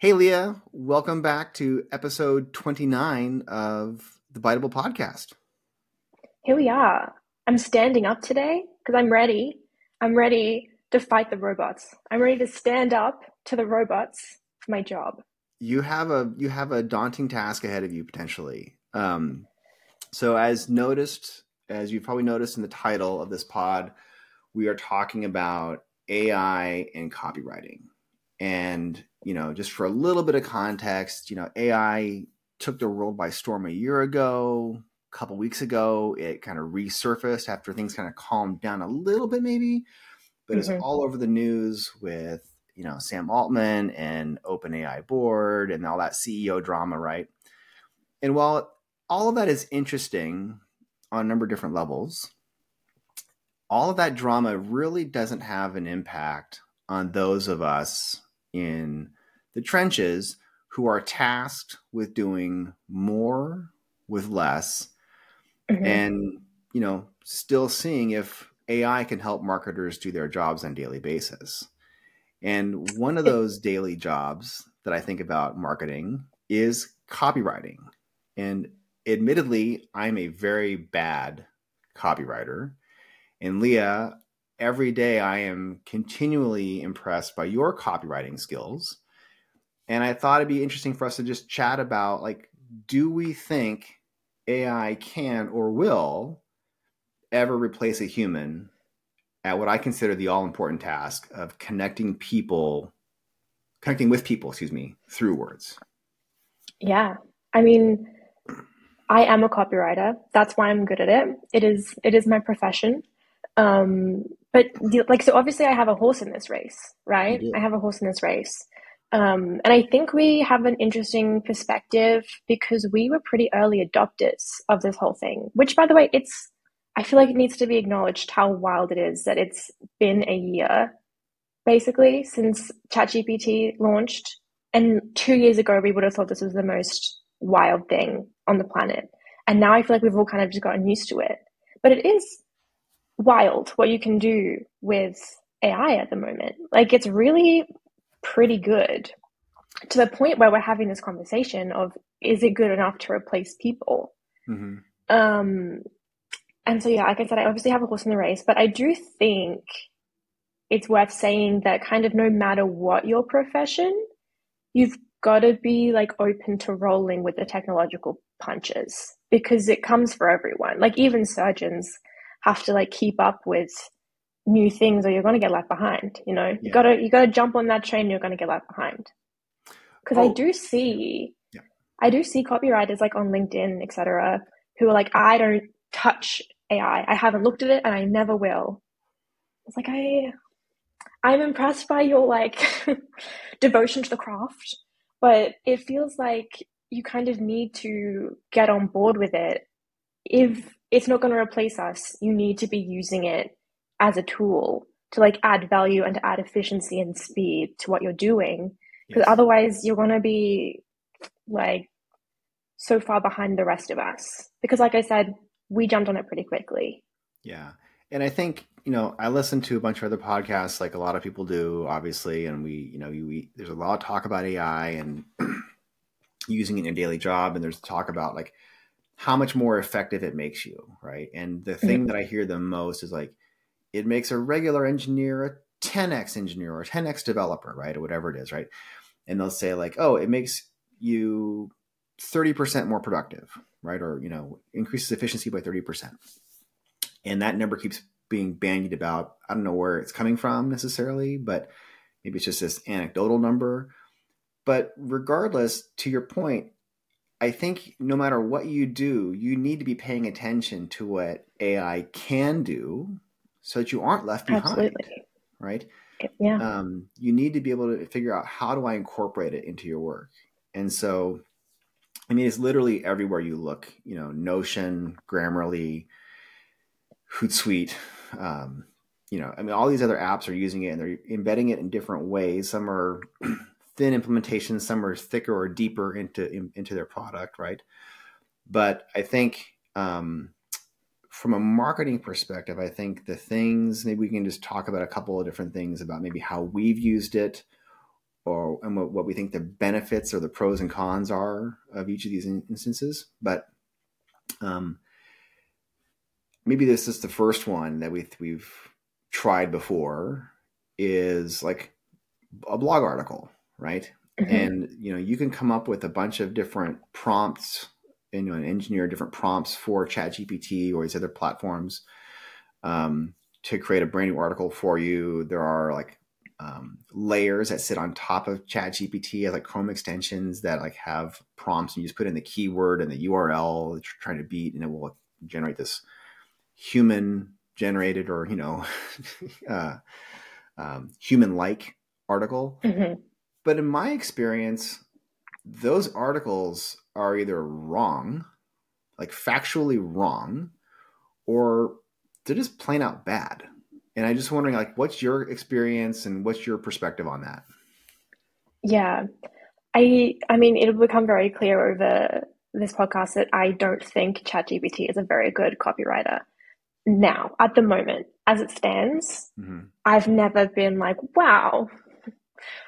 Hey, Leah, welcome back to episode 29 of the Biteable Podcast. Here we are. I'm standing up today because I'm ready. I'm ready to fight the robots. I'm ready to stand up to the robots for my job. You have a you have a daunting task ahead of you potentially. Um, so, as noticed, as you've probably noticed in the title of this pod, we are talking about AI and copywriting. And you know, just for a little bit of context, you know, AI took the world by storm a year ago. A couple weeks ago, it kind of resurfaced after things kind of calmed down a little bit, maybe. But mm-hmm. it's all over the news with you know Sam Altman and OpenAI board and all that CEO drama, right? And while all of that is interesting on a number of different levels, all of that drama really doesn't have an impact on those of us in the trenches who are tasked with doing more with less mm-hmm. and you know still seeing if ai can help marketers do their jobs on a daily basis. And one of those daily jobs that i think about marketing is copywriting. And admittedly i'm a very bad copywriter. And leah every day I am continually impressed by your copywriting skills. And I thought it'd be interesting for us to just chat about like, do we think AI can or will ever replace a human at what I consider the all important task of connecting people, connecting with people, excuse me, through words? Yeah. I mean, I am a copywriter. That's why I'm good at it. It is it is my profession. Um, but like, so obviously I have a horse in this race, right? I have a horse in this race. Um, and I think we have an interesting perspective because we were pretty early adopters of this whole thing, which by the way, it's, I feel like it needs to be acknowledged how wild it is that it's been a year basically since ChatGPT launched. And two years ago, we would have thought this was the most wild thing on the planet. And now I feel like we've all kind of just gotten used to it. But it is wild what you can do with AI at the moment. Like it's really pretty good to the point where we're having this conversation of is it good enough to replace people? Mm-hmm. Um, and so yeah, like I said, I obviously have a horse in the race, but I do think it's worth saying that kind of no matter what your profession, you've got to be like open to rolling with the technological punches because it comes for everyone. Like even surgeons have to like keep up with new things or you're going to get left behind you know yeah. you got to you got to jump on that train you're going to get left behind because oh. i do see yeah. i do see copywriters like on linkedin etc who are like i don't touch ai i haven't looked at it and i never will it's like i i'm impressed by your like devotion to the craft but it feels like you kind of need to get on board with it if it's not going to replace us. You need to be using it as a tool to like add value and to add efficiency and speed to what you're doing. Because yes. otherwise, you're going to be like so far behind the rest of us. Because, like I said, we jumped on it pretty quickly. Yeah. And I think, you know, I listen to a bunch of other podcasts like a lot of people do, obviously. And we, you know, we, there's a lot of talk about AI and using it in your daily job. And there's talk about like, how much more effective it makes you, right? And the thing mm-hmm. that I hear the most is like it makes a regular engineer a 10x engineer or a 10x developer, right? Or whatever it is, right? And they'll say like, "Oh, it makes you 30% more productive, right? Or, you know, increases efficiency by 30%." And that number keeps being bandied about. I don't know where it's coming from necessarily, but maybe it's just this anecdotal number. But regardless, to your point, I think no matter what you do, you need to be paying attention to what AI can do so that you aren't left behind. Absolutely. Right? Yeah. Um, you need to be able to figure out how do I incorporate it into your work. And so, I mean, it's literally everywhere you look, you know, Notion, Grammarly, Hootsuite, um, you know, I mean, all these other apps are using it and they're embedding it in different ways. Some are thin implementations, some are thicker or deeper into in, into their product, right? But I think um, from a marketing perspective, I think the things maybe we can just talk about a couple of different things about maybe how we've used it or and what, what we think the benefits or the pros and cons are of each of these instances. But um, maybe this is the first one that we we've tried before is like a blog article, right? Mm-hmm. And you know, you can come up with a bunch of different prompts you know, engineer different prompts for ChatGPT or these other platforms um, to create a brand new article for you. There are like um, layers that sit on top of ChatGPT, like Chrome extensions that like have prompts, and you just put in the keyword and the URL that you're trying to beat, and it will generate this human generated or you know uh, um, human like article. Mm-hmm. But in my experience, those articles are either wrong, like factually wrong, or they're just plain out bad. And I'm just wondering, like, what's your experience and what's your perspective on that? Yeah, I I mean, it'll become very clear over this podcast that I don't think ChatGPT is a very good copywriter. Now, at the moment, as it stands, mm-hmm. I've never been like, wow,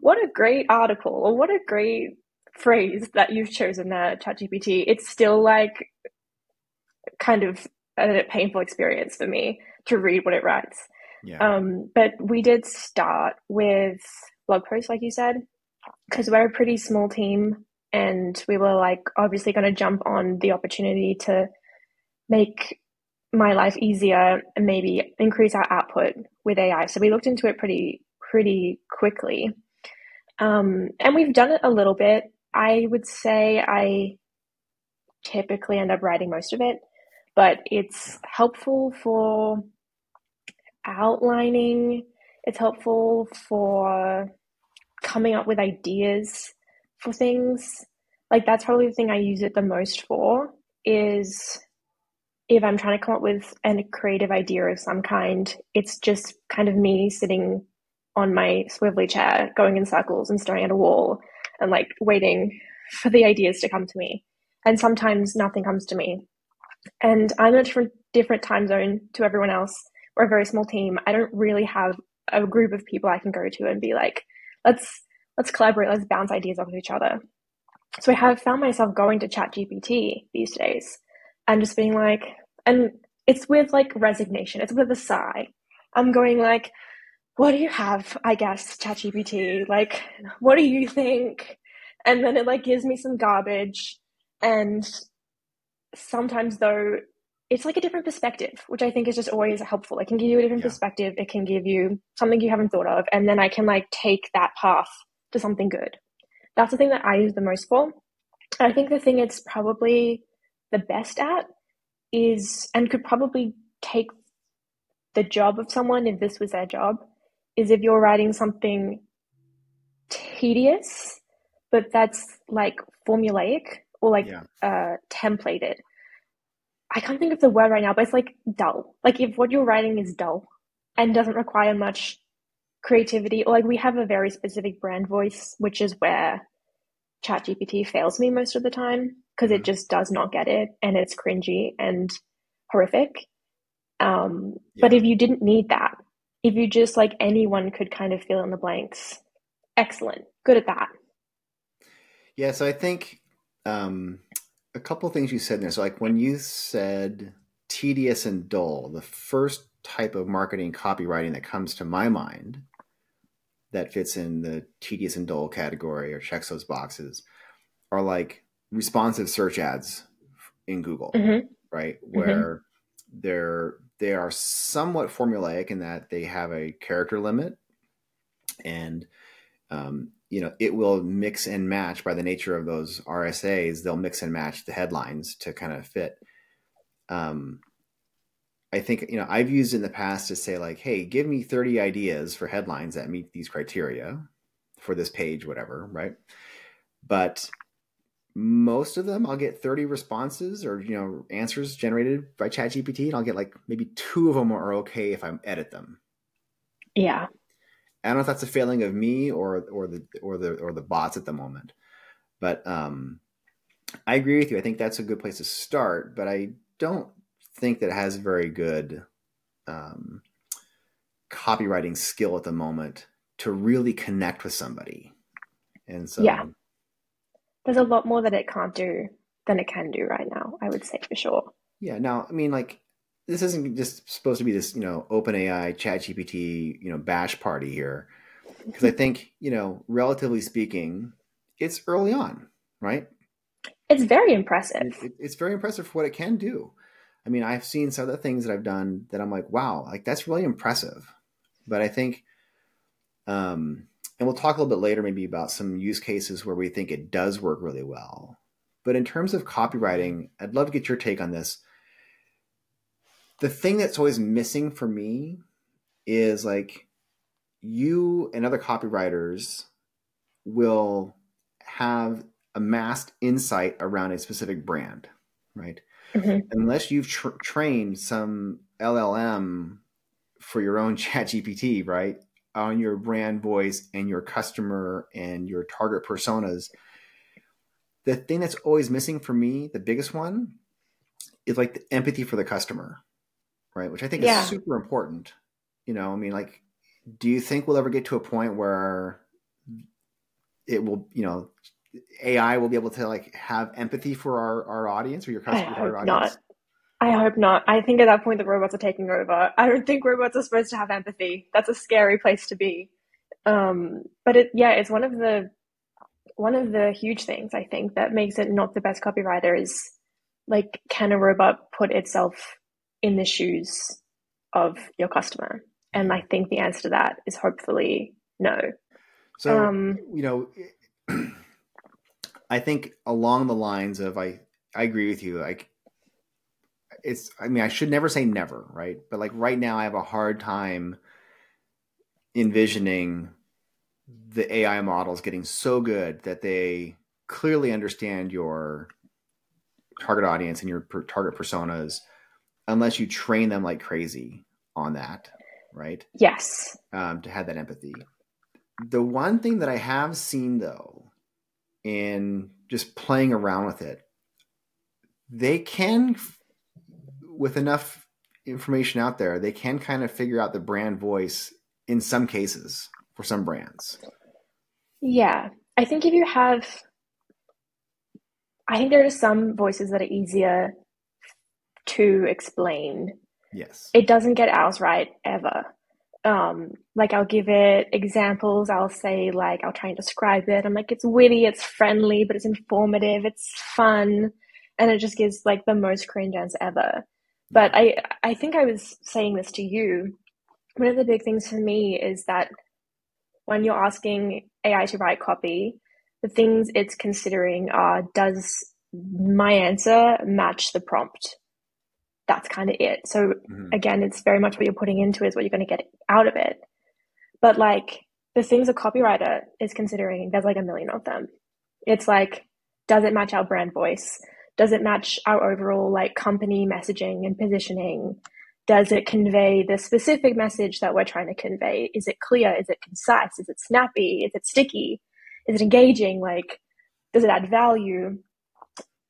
what a great article or what a great phrase that you've chosen there, ChatGPT. It's still like kind of a painful experience for me to read what it writes. Yeah. Um, but we did start with blog posts, like you said, because we're a pretty small team and we were like obviously going to jump on the opportunity to make my life easier and maybe increase our output with AI. So we looked into it pretty pretty quickly. Um, and we've done it a little bit. I would say I typically end up writing most of it, but it's helpful for outlining, it's helpful for coming up with ideas for things. Like that's probably the thing I use it the most for is if I'm trying to come up with a creative idea of some kind, it's just kind of me sitting on my swivelly chair, going in circles and staring at a wall and like waiting for the ideas to come to me. And sometimes nothing comes to me. And I'm in a different, different time zone to everyone else. We're a very small team. I don't really have a group of people I can go to and be like, let's let's collaborate, let's bounce ideas off of each other. So I have found myself going to Chat GPT these days and just being like, and it's with like resignation, it's with a sigh. I'm going like, what do you have? I guess ChatGPT. Like, what do you think? And then it like gives me some garbage. And sometimes though, it's like a different perspective, which I think is just always helpful. It can give you a different yeah. perspective. It can give you something you haven't thought of. And then I can like take that path to something good. That's the thing that I use the most for. I think the thing it's probably the best at is, and could probably take the job of someone if this was their job, is if you're writing something tedious, but that's like formulaic or like yeah. uh, templated. I can't think of the word right now, but it's like dull. Like if what you're writing is dull and doesn't require much creativity, or like we have a very specific brand voice, which is where ChatGPT fails me most of the time because mm-hmm. it just does not get it and it's cringy and horrific. Um, yeah. But if you didn't need that, if you just like anyone could kind of fill in the blanks, excellent, good at that. Yeah, so I think um, a couple things you said there. So, like when you said tedious and dull, the first type of marketing copywriting that comes to my mind that fits in the tedious and dull category or checks those boxes are like responsive search ads in Google, mm-hmm. right? Mm-hmm. Where mm-hmm. they're they are somewhat formulaic in that they have a character limit, and um, you know it will mix and match by the nature of those RSAs. They'll mix and match the headlines to kind of fit. Um, I think you know I've used in the past to say like, hey, give me thirty ideas for headlines that meet these criteria for this page, whatever, right? But most of them I'll get 30 responses or you know answers generated by ChatGPT and I'll get like maybe two of them are okay if I edit them. Yeah. I don't know if that's a failing of me or or the or the or the bots at the moment. But um I agree with you. I think that's a good place to start, but I don't think that it has very good um, copywriting skill at the moment to really connect with somebody And so, yeah, there's a lot more that it can't do than it can do right now. I would say for sure. Yeah. Now, I mean, like, this isn't just supposed to be this, you know, open AI, chat GPT, you know, bash party here. Because I think, you know, relatively speaking, it's early on, right? It's very impressive. It, it, it's very impressive for what it can do. I mean, I've seen some of the things that I've done that I'm like, wow, like that's really impressive. But I think, um, and we'll talk a little bit later maybe about some use cases where we think it does work really well. But in terms of copywriting, I'd love to get your take on this. The thing that's always missing for me is like you and other copywriters will have amassed insight around a specific brand, right? Mm-hmm. Unless you've tra- trained some LLM for your own chat GPT, right? On your brand voice and your customer and your target personas. The thing that's always missing for me, the biggest one, is like the empathy for the customer, right? Which I think yeah. is super important. You know, I mean, like, do you think we'll ever get to a point where it will, you know, AI will be able to like have empathy for our, our audience or your customer? I hope not. I hope not. I think at that point the robots are taking over. I don't think robots are supposed to have empathy. That's a scary place to be. Um, but it, yeah, it's one of the one of the huge things I think that makes it not the best copywriter is like, can a robot put itself in the shoes of your customer? And I think the answer to that is hopefully no. So um, you know, I think along the lines of I I agree with you. Like it's I mean I should never say never, right? But like right now I have a hard time envisioning the AI models getting so good that they clearly understand your target audience and your per- target personas unless you train them like crazy on that, right? Yes. Um, to have that empathy. The one thing that I have seen though in just playing around with it, they can, with enough information out there, they can kind of figure out the brand voice in some cases for some brands. Yeah. I think if you have, I think there are some voices that are easier to explain. Yes. It doesn't get ours right ever um like i'll give it examples i'll say like i'll try and describe it i'm like it's witty it's friendly but it's informative it's fun and it just gives like the most cringe answer ever but i i think i was saying this to you one of the big things for me is that when you're asking ai to write copy the things it's considering are does my answer match the prompt that's kind of it. So mm-hmm. again, it's very much what you're putting into is what you're going to get out of it. But like the things a copywriter is considering, there's like a million of them. It's like, does it match our brand voice? Does it match our overall like company messaging and positioning? Does it convey the specific message that we're trying to convey? Is it clear? Is it concise? Is it snappy? Is it sticky? Is it engaging? Like, does it add value?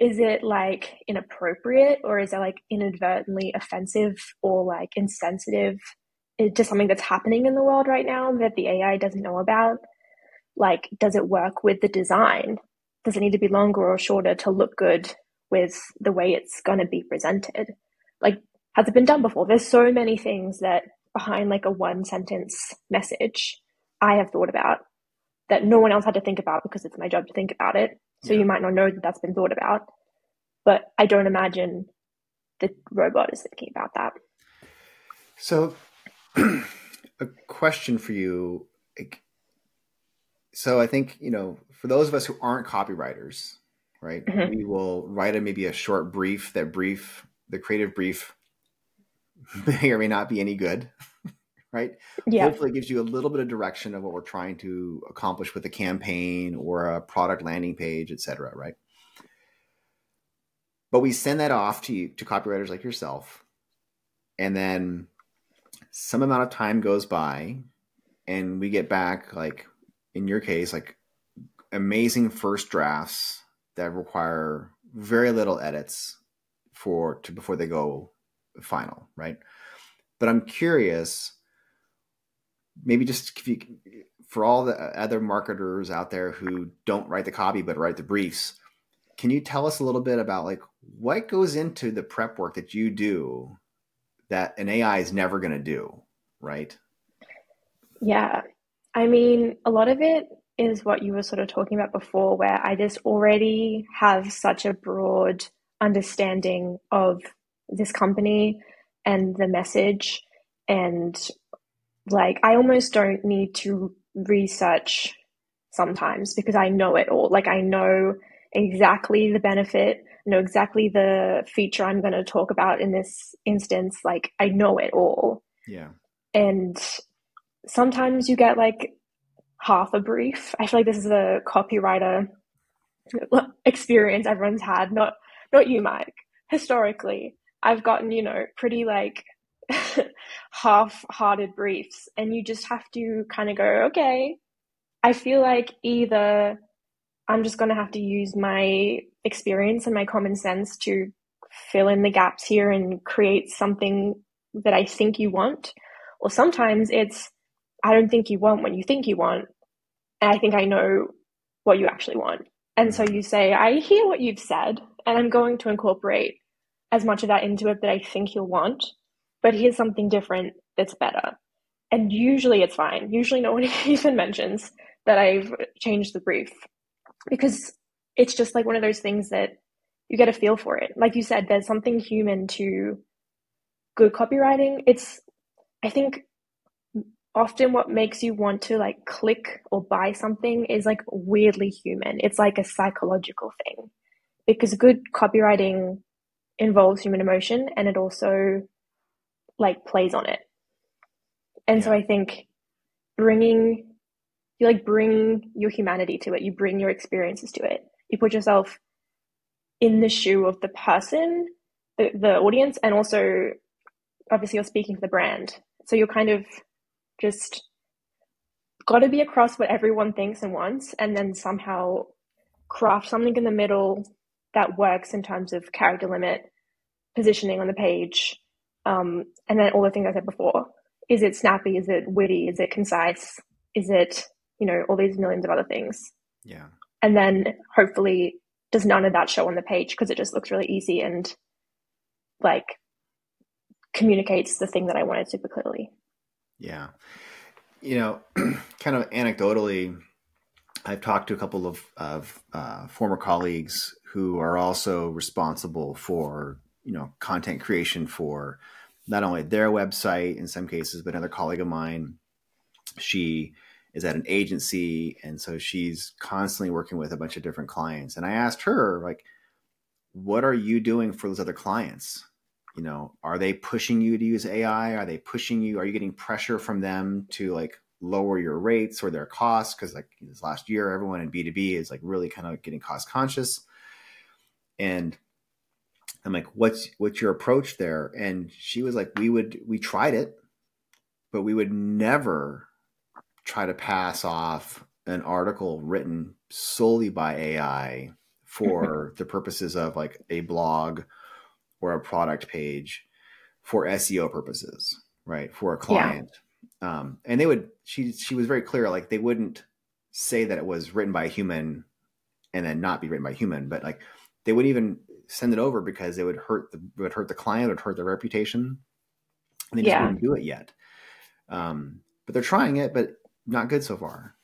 is it like inappropriate or is it like inadvertently offensive or like insensitive to something that's happening in the world right now that the AI doesn't know about? Like, does it work with the design? Does it need to be longer or shorter to look good with the way it's going to be presented? Like, has it been done before? There's so many things that behind like a one sentence message I have thought about that no one else had to think about because it's my job to think about it. So yeah. you might not know that that's been thought about, but I don't imagine the robot is thinking about that. So, a question for you. So I think you know, for those of us who aren't copywriters, right? Mm-hmm. We will write a maybe a short brief. That brief, the creative brief, may or may not be any good right? Yeah. Hopefully, it gives you a little bit of direction of what we're trying to accomplish with a campaign or a product landing page, et cetera, right? But we send that off to you, to copywriters like yourself, and then some amount of time goes by, and we get back, like in your case, like amazing first drafts that require very little edits for to before they go final, right? But I'm curious maybe just if you, for all the other marketers out there who don't write the copy but write the briefs, can you tell us a little bit about like what goes into the prep work that you do that an AI is never going to do, right? Yeah. I mean, a lot of it is what you were sort of talking about before, where I just already have such a broad understanding of this company and the message. And like, I almost don't need to research sometimes because I know it all. Like, I know exactly the benefit, know exactly the feature I'm going to talk about in this instance. Like, I know it all. Yeah. And sometimes you get like half a brief. I feel like this is a copywriter experience everyone's had, not not you, Mike. Historically, I've gotten, you know, pretty like half-hearted briefs and you just have to kind of go, okay, I feel like either I'm just going to have to use my experience and my common sense to fill in the gaps here and create something that I think you want. Or sometimes it's I don't think you want what you think you want. And I think I know what you actually want. And so you say, I hear what you've said, and I'm going to incorporate as much of that into it that I think you'll want. But here's something different that's better. And usually it's fine. Usually no one even mentions that I've changed the brief because it's just like one of those things that you get a feel for it. Like you said, there's something human to good copywriting. It's, I think, often what makes you want to like click or buy something is like weirdly human. It's like a psychological thing because good copywriting involves human emotion and it also like plays on it. And so I think bringing you like bring your humanity to it, you bring your experiences to it. You put yourself in the shoe of the person, the, the audience, and also obviously you're speaking for the brand. So you're kind of just got to be across what everyone thinks and wants, and then somehow craft something in the middle that works in terms of character limit, positioning on the page, um, and then all the things I said before. Is it snappy? Is it witty? Is it concise? Is it, you know, all these millions of other things? Yeah. And then hopefully does none of that show on the page because it just looks really easy and like communicates the thing that I wanted super clearly. Yeah. You know, kind of anecdotally, I've talked to a couple of, of uh, former colleagues who are also responsible for, you know, content creation for not only their website in some cases, but another colleague of mine, she is at an agency. And so she's constantly working with a bunch of different clients. And I asked her, like, what are you doing for those other clients? You know are they pushing you to use ai are they pushing you? Are you getting pressure from them to like lower your rates or their costs? Because like this last year everyone in b2b is like really kind of getting cost conscious. And i'm like what's what's your approach there? And she was like we would we tried it but we would never try to pass off an article written solely by ai for the purposes of like a blog or a product page for SEO purposes, right? For a client. Yeah. Um, and they would, she, she was very clear, like they wouldn't say that it was written by a human and then not be written by a human, but like they wouldn't even send it over because it would hurt the, would hurt the client, would hurt their reputation. And they just yeah. wouldn't do it yet. Um, but they're trying it, but not good so far.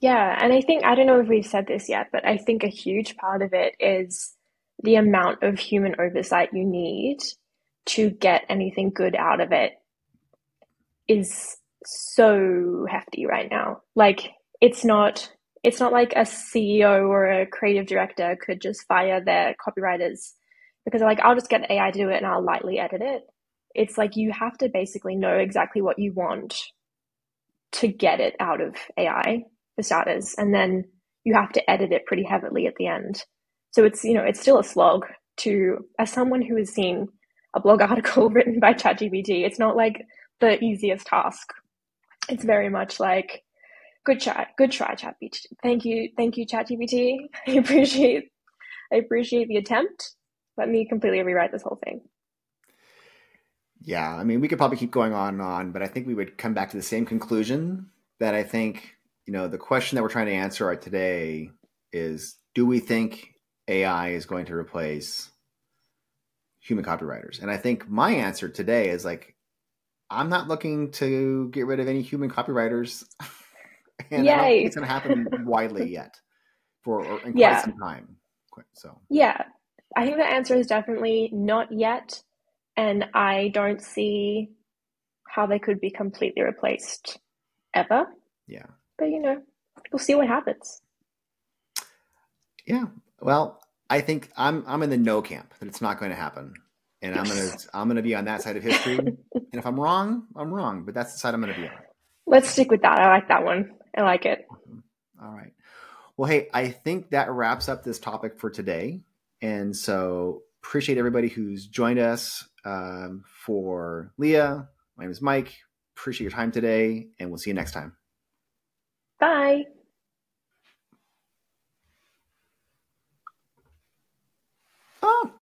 Yeah. And I think, I don't know if we've said this yet, but I think a huge part of it is the amount of human oversight you need to get anything good out of it is so hefty right now. Like it's not it's not like a CEO or a creative director could just fire their copywriters because they're like, I'll just get AI to do it and I'll lightly edit it. It's like you have to basically know exactly what you want to get it out of AI for starters. And then you have to edit it pretty heavily at the end. So it's, you know, it's still a slog to, as someone who has seen a blog article written by ChatGPT, it's not like the easiest task. It's very much like, good chat, good try, ChatGPT. Thank you, thank you, ChatGPT. I appreciate, I appreciate the attempt. Let me completely rewrite this whole thing. Yeah, I mean, we could probably keep going on and on, but I think we would come back to the same conclusion that I think, you know, the question that we're trying to answer today is do we think AI is going to replace human copywriters? And I think my answer today is like, I'm not looking to get rid of any human copywriters. and Yay. I don't think it's going to happen widely yet for in quite yeah. some time. So, yeah, I think the answer is definitely not yet. And I don't see how they could be completely replaced ever. Yeah. But, you know, we'll see what happens. Yeah. Well, I think I'm I'm in the no camp that it's not going to happen, and I'm gonna I'm gonna be on that side of history. and if I'm wrong, I'm wrong. But that's the side I'm gonna be on. Let's stick with that. I like that one. I like it. All right. Well, hey, I think that wraps up this topic for today, and so appreciate everybody who's joined us. Um, for Leah, my name is Mike. Appreciate your time today, and we'll see you next time. Bye. Oh,